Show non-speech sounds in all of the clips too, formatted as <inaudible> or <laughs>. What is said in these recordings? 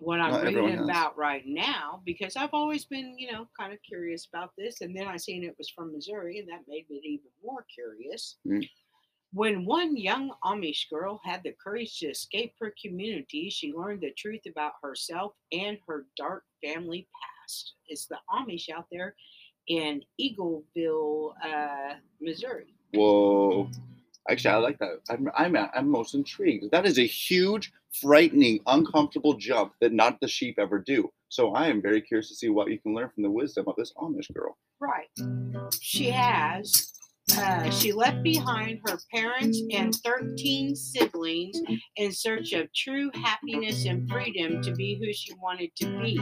what I'm Not reading about right now, because I've always been, you know, kind of curious about this, and then I seen it was from Missouri, and that made me even more curious. Mm. When one young Amish girl had the courage to escape her community, she learned the truth about herself and her dark family past. It's the Amish out there in Eagleville, uh, Missouri. Whoa. Actually, I like that. I'm, I'm, I'm most intrigued. That is a huge, frightening, uncomfortable jump that not the sheep ever do. So I am very curious to see what you can learn from the wisdom of this Amish girl. Right. She has. Uh, she left behind her parents and 13 siblings in search of true happiness and freedom to be who she wanted to be.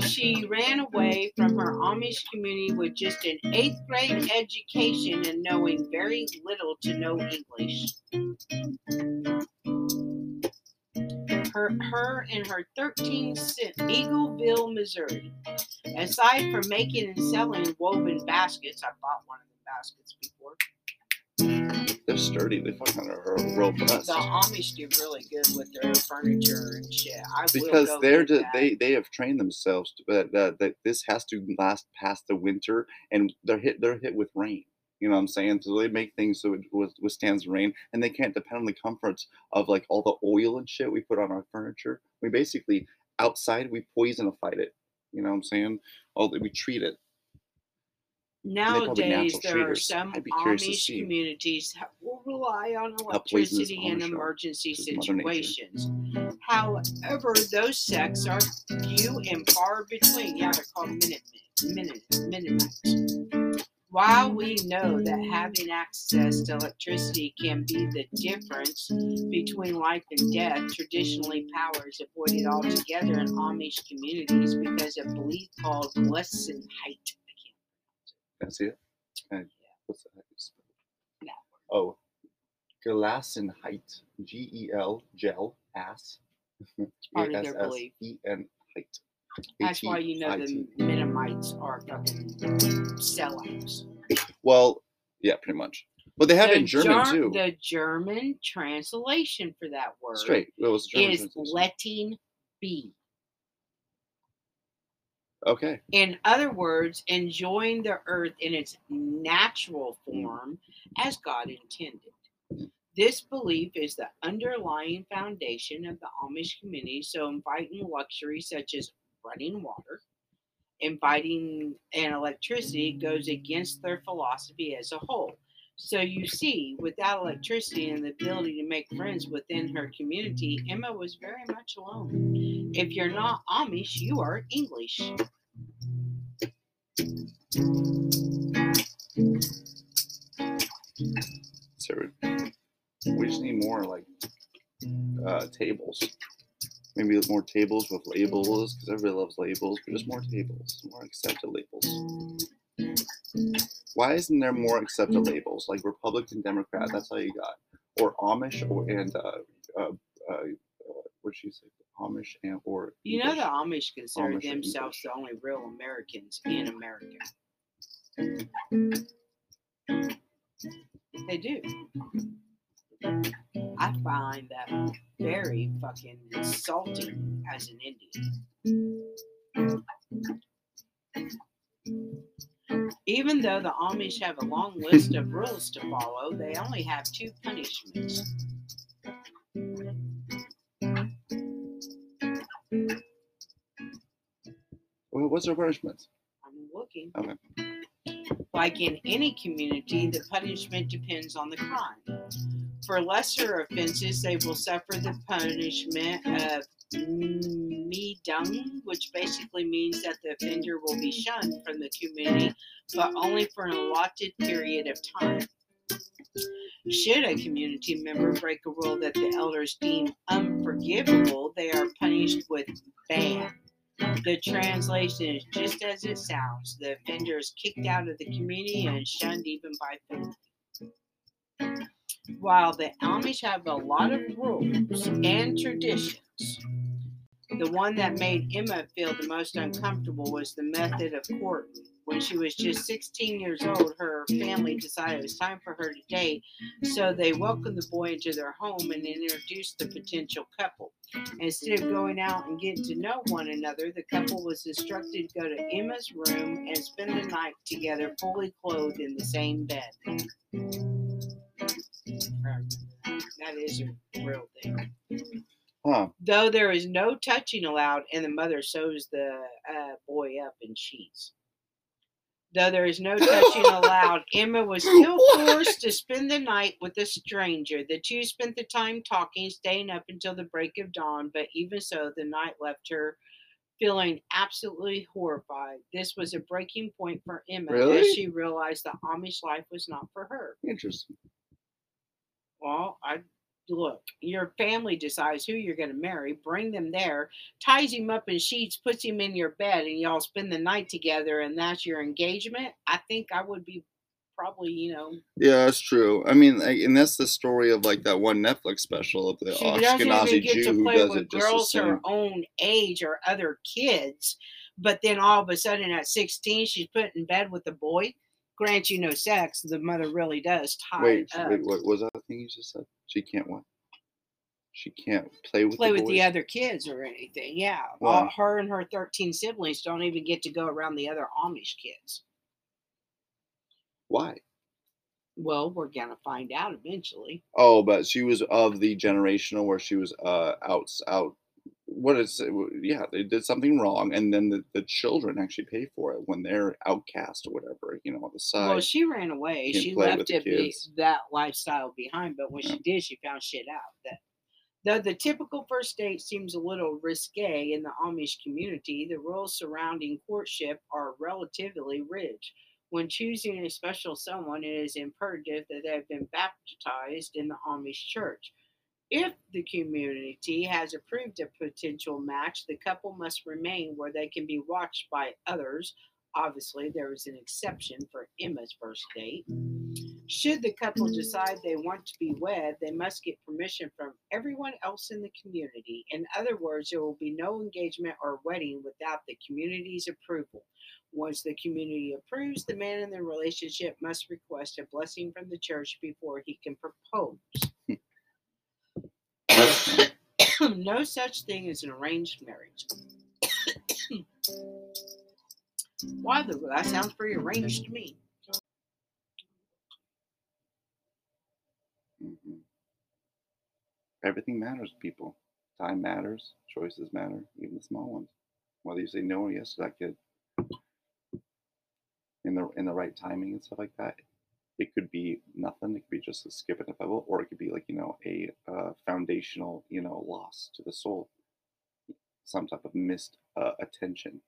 She ran away from her Amish community with just an eighth grade education and knowing very little to no English. Her, her and her 13 si- Eagleville, Missouri. Aside from making and selling woven baskets, I bought one of the baskets before. They're sturdy. They fucking are robust. The Amish do really good with their furniture and shit. I Because they're that. they they have trained themselves to, that, that that this has to last past the winter, and they're hit they're hit with rain. You know what I'm saying? So they make things so it withstands the rain, and they can't depend on the comforts of like all the oil and shit we put on our furniture. We basically outside we poisonified it. You know what I'm saying? All that we treat it. Nowadays, there are some I'd be curious to Amish communities that will rely on electricity in emergency This is Mother Nature. situations. However, those sects are few and far between. Yeah, they're called Minutemen, Minute, Mennonites. While we know that having access to electricity can be the difference between life and death, traditionally power is avoided altogether in Amish communities because of belief called Lessenheit. Can I see it? Okay. What's that? How do it? That Oh, Gelassenheit. G E L gel ass. of their belief. E N height. That's why you know the. Mennonites are fucking sellouts. Well, yeah, pretty much. But they have it in German Ger- too. The German translation for that word Straight. It was German. is translation. letting be. Okay. In other words, enjoying the earth in its natural form as God intended. This belief is the underlying foundation of the Amish community, so inviting luxury such as running water, inviting and electricity goes against their philosophy as a whole. So you see, without electricity and the ability to make friends within her community, Emma was very much alone. If you're not Amish, you are English. So we just need more like uh, tables. Maybe more tables with labels because everybody loves labels, but just more tables, more accepted labels. Why isn't there more accepted labels like Republican, Democrat? That's all you got, or Amish, or and uh, uh, uh, what she say? Amish and or You know the Amish consider Amish themselves the only real Americans in America. They do. I find that very fucking insulting as an Indian. Even though the Amish have a long list of rules to follow, they only have two punishments. Well, what's their punishment? I'm looking. Okay. Like in any community, the punishment depends on the crime. For lesser offenses, they will suffer the punishment of Meidung, which basically means that the offender will be shunned from the community, but only for an allotted period of time. Should a community member break a rule that the elders deem unforgivable, they are punished with ban. The translation is just as it sounds. The offender is kicked out of the community and shunned even by family. While the Amish have a lot of rules and traditions, the one that made Emma feel the most uncomfortable was the method of courting. When she was just 16 years old, her family decided it was time for her to date, so they welcomed the boy into their home and introduced the potential couple. Instead of going out and getting to know one another, the couple was instructed to go to Emma's room and spend the night together, fully clothed in the same bed. That is a real thing. Huh. Though there is no touching allowed, and the mother sews the uh, boy up in sheets. Though there is no <laughs> touching allowed, Emma was still forced to spend the night with a stranger. The two spent the time talking, staying up until the break of dawn, but even so, the night left her feeling absolutely horrified. This was a breaking point for Emma Really? as she realized that Amish life was not for her. Interesting. Well, look, your family decides who you're going to marry, bring them there, ties him up in sheets, puts him in your bed, and y'all spend the night together, and that's your engagement. I think I would be probably, you know, Yeah, that's true. I mean, like, and that's the story of like that one Netflix special of the she doesn't Ashkenazi even get Jew to who play does with it just girls her own age or other kids, but then all of a sudden at 16, she's put in bed with a boy. Grant you no sex, the mother really does tie Wait, up. wait, what was that thing you just said? She can't what? She can't play with play the with the other kids or anything. Yeah. All, her and her 13 siblings don't even get to go around the other Amish kids. Why? Well, we're to find out eventually. Oh, but she was of the generational where she was uh out out. What is? Uh, yeah, they did something wrong, and then the, the children actually pay for it when they're outcast or whatever. You know, on the side. Well, she ran away. She left it be, that lifestyle behind, but when she did, she found shit out. That though the typical first date seems a little risque in the Amish community, the rules surrounding courtship are relatively rich. When choosing a special someone, it is imperative that they have been baptized in the Amish church. If the community has approved a potential match, the couple must remain where they can be watched by others. Obviously, there is an exception for Emma's first date. Should the couple mm. decide they want to be wed, they must get permission from everyone else in the community. In other words, there will be no engagement or wedding without the community's approval. Once the community approves, the man in the relationship must request a blessing from the church before he can propose. <coughs> no such thing as an arranged marriage. <coughs> Why the that sounds pretty arranged to me. Mhm. Everything matters, people. Time matters. Choices matter, even the small ones. Whether you say no or yes to that kid, in the in the right timing and stuff like that, it could be nothing. It could be just a skip in a pebble, or it could be like you know a uh, foundational you know loss to the soul, some type of missed uh, attention.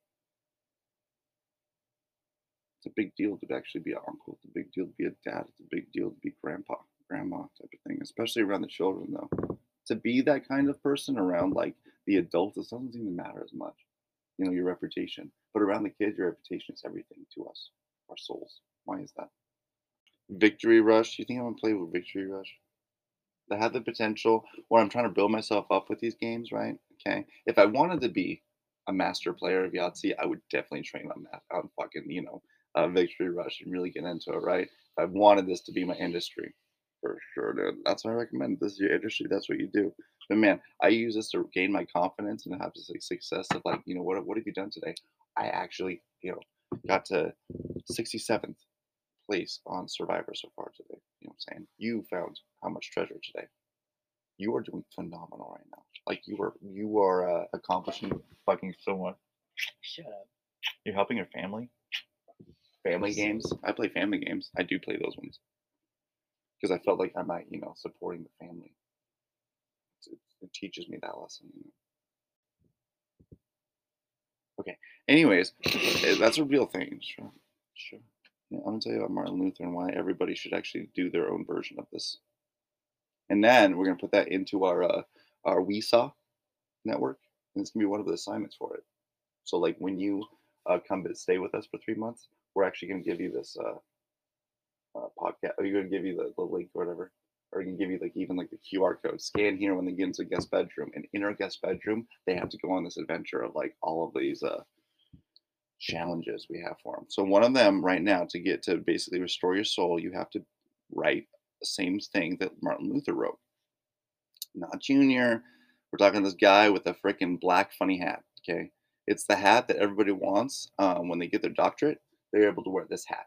It's a big deal to actually be an uncle. It's a big deal to be a dad. It's a big deal to be grandpa, grandma type of thing, especially around the children though. To be that kind of person around like the adults, it doesn't even matter as much. You know, your reputation. But around the kids, your reputation is everything to us, our souls. Why is that? Victory Rush. Do You think I'm gonna play with Victory Rush? That had the potential where I'm trying to build myself up with these games, right? Okay. If I wanted to be a master player of Yahtzee, I would definitely train on that on fucking, you know, uh, Victory Rush and really get into it, right? If I wanted this to be my industry, for sure, dude. That's what I recommend. This is your industry. That's what you do. But man, I use this to gain my confidence and have this like, success of like, you know, what what have you done today? I actually, you know, got to 67th place on Survivor so far today. You know what I'm saying? You found how much treasure today. You are doing phenomenal right now. Like you are, you are uh, accomplishing fucking so much. Shut up. You're helping your family. Family games. I play family games. I do play those ones because I felt like I might, you know, supporting the family. It, it teaches me that lesson. You know? Okay. Anyways, eh, that's a real thing. Sure. Sure. I'm gonna tell you about Martin Luther and why everybody should actually do their own version of this. And then we're gonna put that into our uh, our WeSaw network, and it's gonna be one of the assignments for it. So like when you uh, come to stay with us for three months, we're actually gonna give you this uh, uh, podcast. Are you gonna give you the, the link or whatever? Or we can give you like even like the QR code. Scan here when they get into guest bedroom, and in our guest bedroom, they have to go on this adventure of like all of these uh challenges we have for them. So one of them right now to get to basically restore your soul, you have to write the same thing that Martin Luther wrote. Not Junior. We're talking this guy with a freaking black funny hat. Okay, it's the hat that everybody wants um, when they get their doctorate. They're able to wear this hat.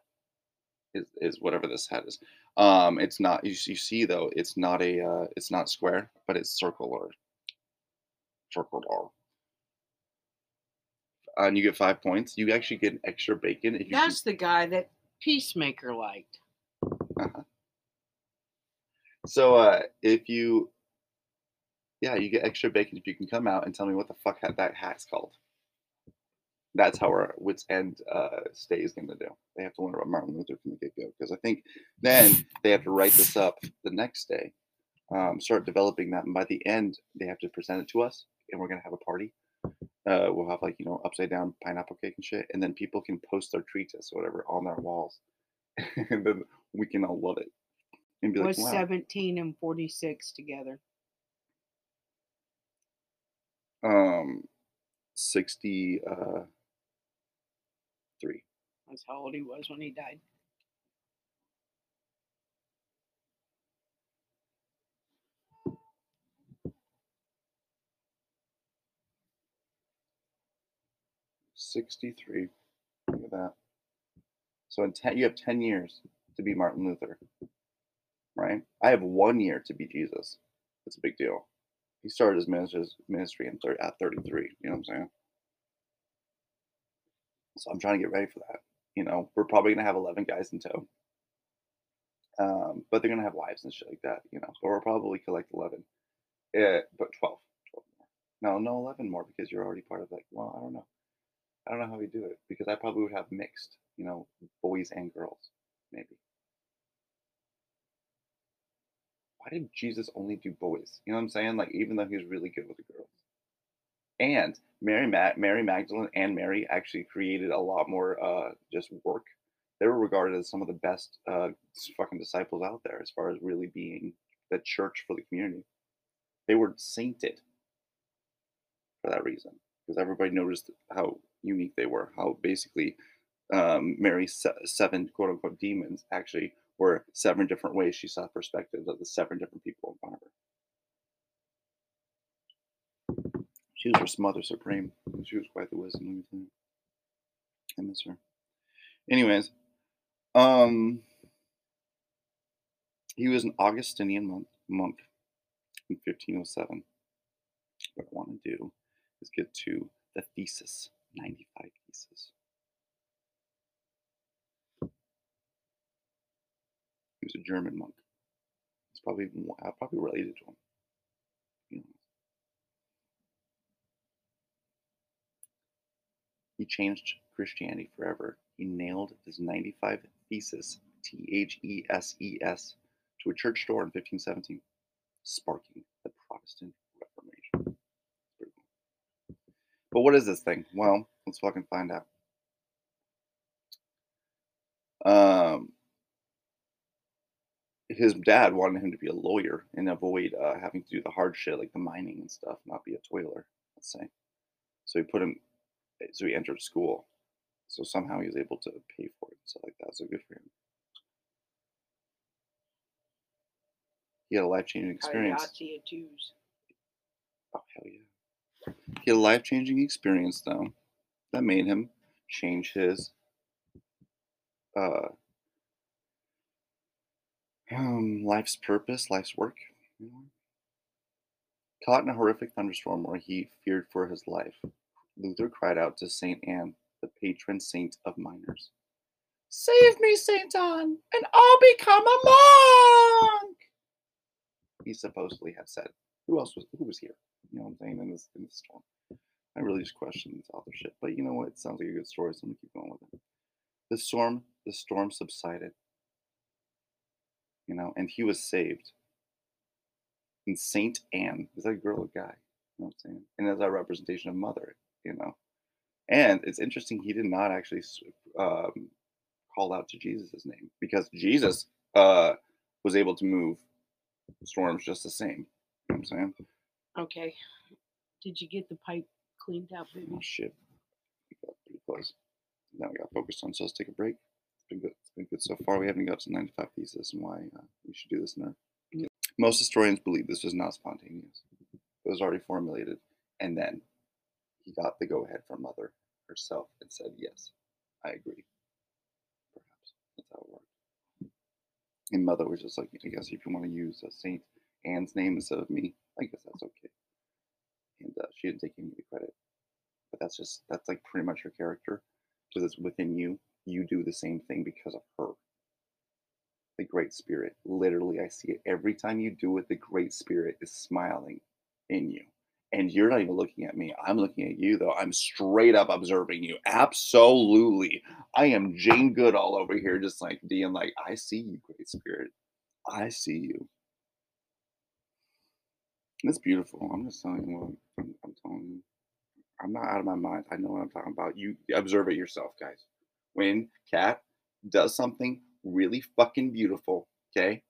Is, is whatever this hat is. Um, it's not. You, you see though, it's not a. Uh, it's not square, but it's circular. Circular and you get five points. You actually get an extra bacon if you. That's the guy that Peacemaker liked. So uh, if you, yeah, you get extra bacon if you can come out and tell me what the fuck hat that hat's called. That's how our wits end uh, stay is going to do. They have to learn about Martin Luther from the get go because I think then they have to write this up the next day, um, start developing that, and by the end they have to present it to us, and we're going to have a party. Uh, we'll have like you know upside down pineapple cake and shit, and then people can post their treatise or whatever on their walls, <laughs> and then we can all love it and be like, Was wow. 17 and 46 together. Um, sixty uh, three. That's how old he was when he died. Sixty three. Look at that. So in ten, you have ten years to be Martin Luther, right? I have one year to be Jesus. That's a big deal. He started his ministry, in thir- at thirty three. You know what I'm saying? So I'm trying to get ready for that. You know, we're probably gonna have eleven guys in tow. Um, but they're gonna have wives and shit like that, you know. So we'll probably collect eleven. Yeah, but 12. 12 more. No, no, eleven more because you're already part of like, well, I don't know. I don't know how we do it because I probably would have mixed, you know, boys and girls, maybe. Why did Jesus only do boys? You know what I'm saying? Like, even though he was really good with the girls. And Mary, Ma- Mary Magdalene and Mary actually created a lot more uh, just work. They were regarded as some of the best uh, fucking disciples out there as far as really being the church for the community. They were sainted for that reason because everybody noticed how unique they were. How basically um, Mary's seven quote unquote demons actually were seven different ways she saw perspectives of the seven different people in front of her. She was her mother supreme. She was quite the wisdom. Let. I miss her. Anyways, um, he was an Augustinian monk, monk in 1507. What I want to do is get to the thesis, 95 thesis. He was a German monk. He's probably uh, probably related to him. You know. He changed Christianity forever. He nailed his 95 thesis, T H E S E S, to a church door in 1517, sparking the Protestant Reformation. Pretty cool. But what is this thing? Well, let's fucking find out. Um, his dad wanted him to be a lawyer and avoid uh, having to do the hard shit like the mining and stuff, not be a toiler, let's say. So he put him, so he entered school. So somehow he was able to pay for it and stuff like that. So good for him. He had a life changing experience. Oh hell yeah! He had a life changing experience though, that made him change his uh um life's purpose, life's work. Caught in a horrific thunderstorm where he feared for his life, Luther cried out to Saint Anne, the patron saint of miners. Save me, Saint Anne, and I'll become a monk. He supposedly had said. Who else was who was here? You know what I'm saying in this in this storm. I really just question this authorship, but you know what? It sounds like a good story, so I'm gonna keep going with it. The storm, the storm subsided. You know, and he was saved. And Saint Anne is that a girl or a guy? You know what I'm saying? And as a representation of mother, you know. And it's interesting he did not actually um, call out to Jesus' name because Jesus uh, was able to move storms just the same. You know what I'm saying? Okay. Did you get the pipe cleaned out, baby? Oh shit. We got pretty close. Now we got focused on. So let's take a break. It's been good. It's been good so far. We haven't got to 95 pieces and why uh, we should do this in our. Mm. Most historians believe this was not spontaneous. It was already formulated, and then he got the go ahead from mother herself and said, "Yes, I agree." Perhaps that's how it worked. And mother was just like, "I guess if you want to use a Saint Anne's name instead of me, I guess that's okay." And uh, she didn't take any of the credit, but that's just that's like pretty much her character because it's within you. You do the same thing because of her. The Great Spirit. Literally, I see it every time you do it. The Great Spirit is smiling in you. And you're not even looking at me. I'm looking at you, though. I'm straight up observing you. Absolutely. I am Jane Goodall over here, just like being like, I see you, Great Spirit. I see you. It's beautiful. I'm just telling you what I'm, I'm telling you. I'm not out of my mind. I know what I'm talking about. You observe it yourself, guys. When Cat does something really fucking beautiful, okay?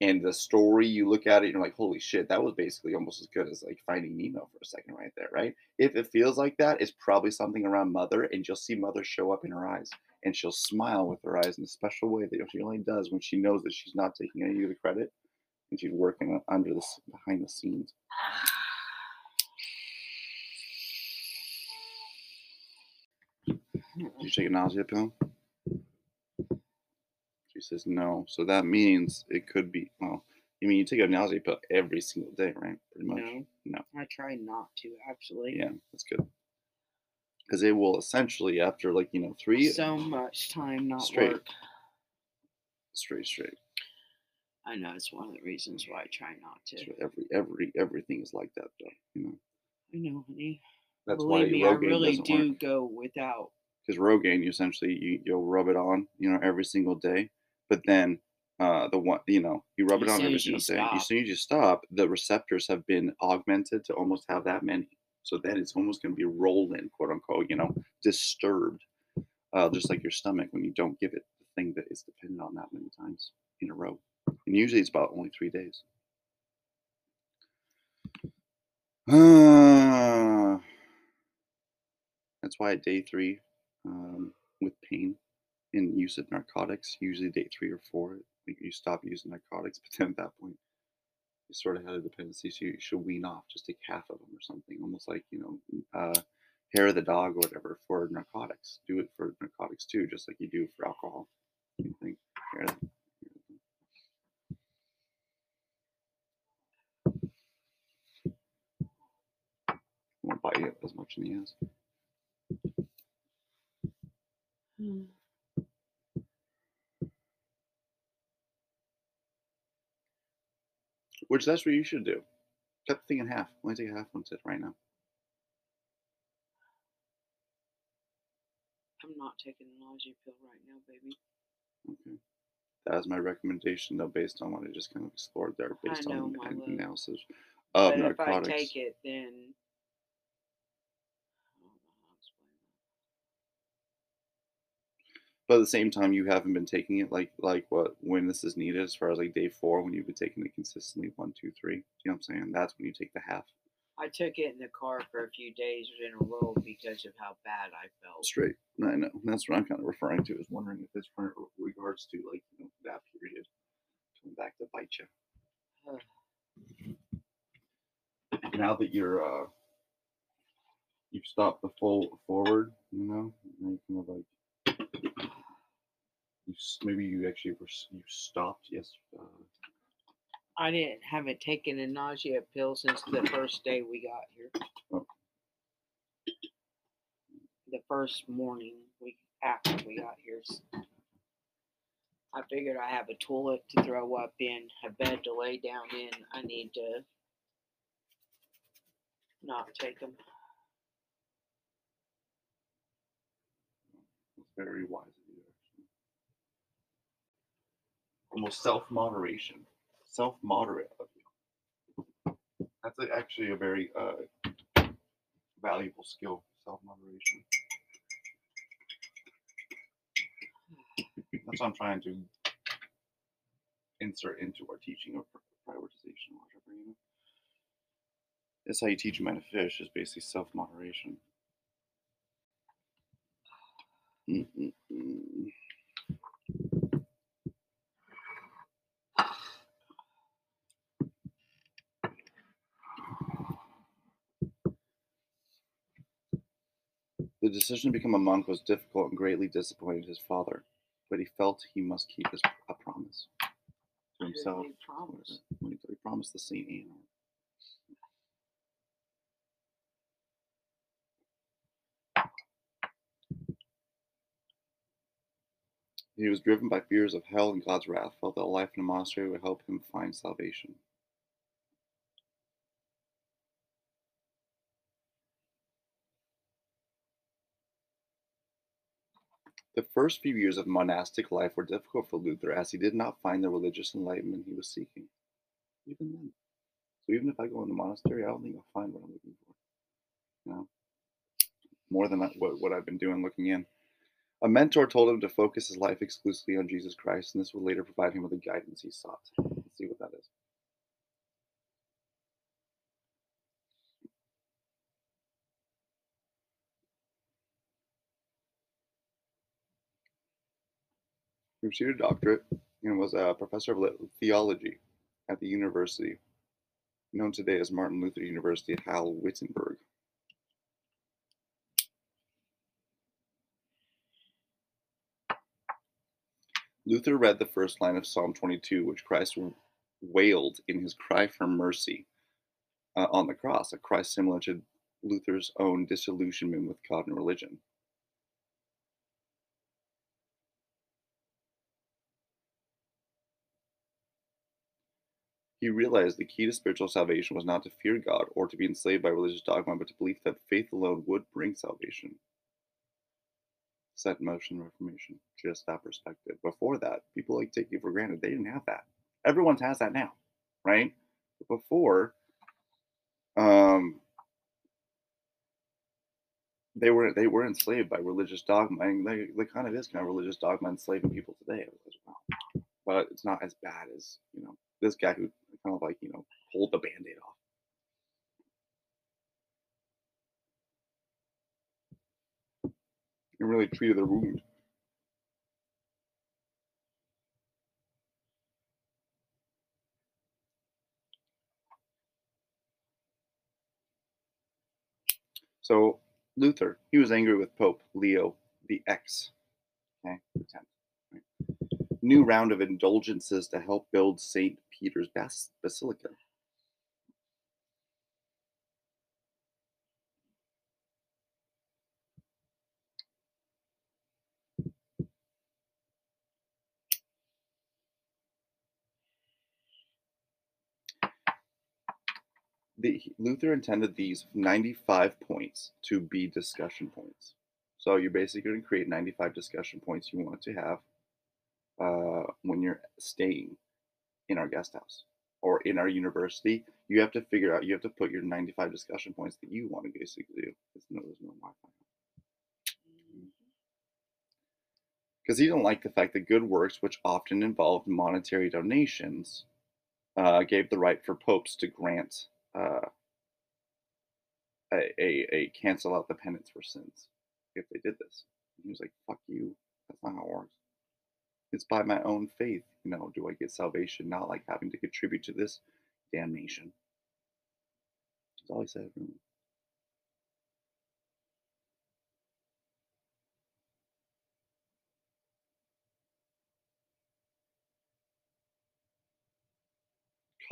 And the story, you look at it, you're like, holy shit, that was basically almost as good as like finding Nemo for a second right there, right? If it feels like that, it's probably something around Mother, and you'll see Mother show up in her eyes, and she'll smile with her eyes in a special way that she only does when she knows that she's not taking any of the credit, she's working under the behind the scenes. Did you take a nausea pill? She says no. So that means it could be. Well, you mean you take a nausea pill every single day, right? Pretty much. No, No. I try not to actually. Yeah, that's good. Because it will essentially, after like you know three So much time not Straight. work. straight, straight. I know it's one of the reasons why I try not to. So every every everything is like that, though. You know. I know, honey. That's Believe why me, I Rogaine really doesn't do work. go without. Because Rogaine, you essentially you you'll rub it on, you know, every single day. But then uh the one you know you rub As it on every single day. As soon as you stop, the receptors have been augmented to almost have that many. So then it's almost going to be rolling, quote unquote, you know, disturbed, uh, just like your stomach when you don't give it the thing that is dependent on that many times in a row. And usually it's about only three days. That's why at day three, um, with pain and use of narcotics, usually day three or four, you stop using narcotics, <laughs> but then at that point, you sort of had a dependency, so you should wean off, just take half of them or something, almost like you know, uh, hair of the dog or whatever for narcotics. Do it for narcotics too, just like you do for alcohol. Same thing. Hair won't bite you as much in the ass. Hmm. Which that's what you should do. Cut the thing in half. Only take half one sit right now. I'm not taking a nausea pill right now, baby. Okay. That is my recommendation, though, based on what I just kind of explored there, I based know, on my an analysis of but if I take it, then. I don't know how to explain that. But at the same time, you haven't been taking it like like what when this is needed, as far as like day four, when you've been taking it consistently one, two, three. You know what I'm saying? That's when you take the half I took it in the car for a few days in a row because of how bad I felt. straight. I know. That's what I'm kind of referring to. Is wondering if this for regards to like you know that period coming back to bite you. <sighs> now that you're uh you've stopped the full forward, you know, now you kind of like you maybe you actually were you stopped yes uh, I didn't haven't taken a nausea pill since the first day we got here. Oh. The first morning we after we got here. I figured I have a toilet to throw up in, a bed to lay down in. I need to not take them. very wise of you actually. Almost self moderation, self moderate of you. That's actually a very uh, valuable skill, self moderation. That's what I'm trying to insert into our teaching of prioritization, or whatever, you know. That's how you teach a man to fish, is basically self moderation. Mm-mm-mm. The decision to become a monk was difficult and greatly disappointed his father, but he felt he must keep his a promise to himself. he promise? He, promised the Saint Anne. He was driven by fears of hell and God's wrath, felt that a life in a monastery would help him find salvation. The first few years of monastic life were difficult for Luther as he did not find the religious enlightenment he was seeking. Even then. So even if I go in the monastery, I don't think I'll find what I'm looking for. You know? More than what, what I've been doing looking in. A mentor told him to focus his life exclusively on Jesus Christ, and this would later provide him with the guidance he sought. Let's see what that is. He received a doctorate and was a professor of theology at the university, known today as Martin Luther University Halle Wittenberg. Luther read the first line of Psalm 22, which Christ wailed in his cry for mercy uh, on the cross, a cry similar to Luther's own disillusionment with God and religion. He realized the key to spiritual salvation was not to fear God or to be enslaved by religious dogma, but to believe that faith alone would bring salvation. Set in motion Reformation, just that perspective. Before that, people like take you for granted. They didn't have that. Everyone has that now, right? But before, um, they were they were enslaved by religious dogma, and they, they kind of is kind of religious dogma enslaving people today well but it's not as bad as you know this guy who kind of like you know pulled the band-aid off. And really treated their wound. So luther he was angry with pope leo the x okay the 10th New round of indulgences to help build Saint Peter's Bas- Basilica. The, Luther intended these 95 points to be discussion points. So you're basically going to create 95 discussion points you want to have uh, when you're staying in our guest house or in our university. You have to figure out, you have to put your 95 discussion points that you want to basically do. There's no, there's no Wi-Fi. Because he didn't like the fact that good works, which often involved monetary donations, uh, gave the right for popes to grant uh, a, a, a cancel out the penance for sins if they did this. And he was like, fuck you. That's not how it works. It's by my own faith, you know, do I get salvation, not like having to contribute to this damnation. That's all he said.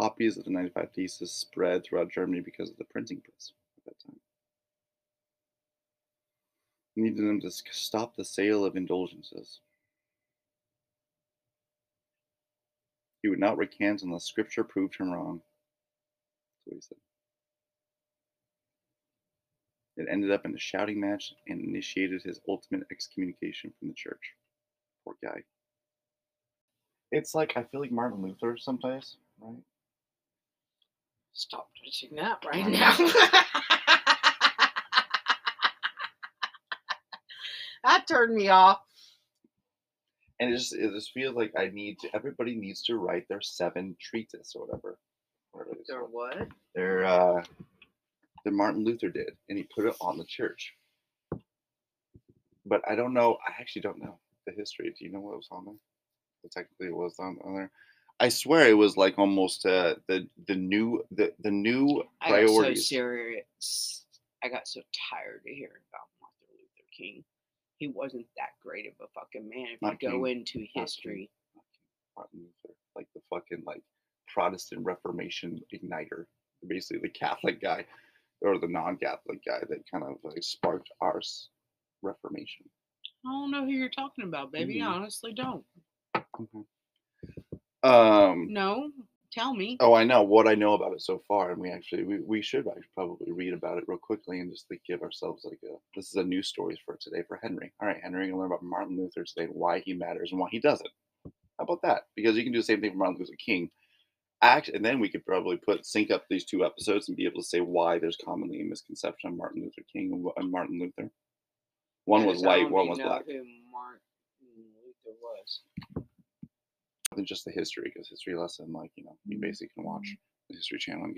Copies of the 95 Thesis spread throughout Germany because of the printing press at that time. Needed them to stop the sale of indulgences. He would not recant unless scripture proved him wrong. That's what he said. It ended up in a shouting match and initiated his ultimate excommunication from the church. Poor guy. It's like I feel like Martin Luther sometimes, right? Stop touching that right now. <laughs> that turned me off. And it just it just feels like I need to everybody needs to write their seven treatise or whatever. Whatever. Or what? Their uh that Martin Luther did, and he put it on the church. but I don't know. I actually don't know the history. Do you know what was on there? What technically it was on, on there. I swear it was like almost uh, the the new the the new I got so priorities. serious. I got so tired of hearing about Martin Luther King. He wasn't that great of a fucking man. If Not you go King. into King. history, Martin Luther, like the fucking like Protestant Reformation igniter, basically the Catholic guy or the non-Catholic guy that kind of like sparked our Reformation. I don't know who you're talking about, baby. I Mhm. honestly don't. Um. No, tell me. Oh, I know what I know about it so far, and we actually we, we should actually probably read about it real quickly and just like give ourselves like a this is a news story for today for Henry. All right, Henry, gonna learn about Martin Luther today, why he matters and why he doesn't. How about that? Because you can do the same thing for Martin Luther King. Act, and then we could probably put sync up these two episodes and be able to say why there's commonly a misconception on Martin Luther King and Martin Luther. One was white, one was know black. Who Martin Luther was? Than just the history, because history lesson, like you you basically can watch the History Channel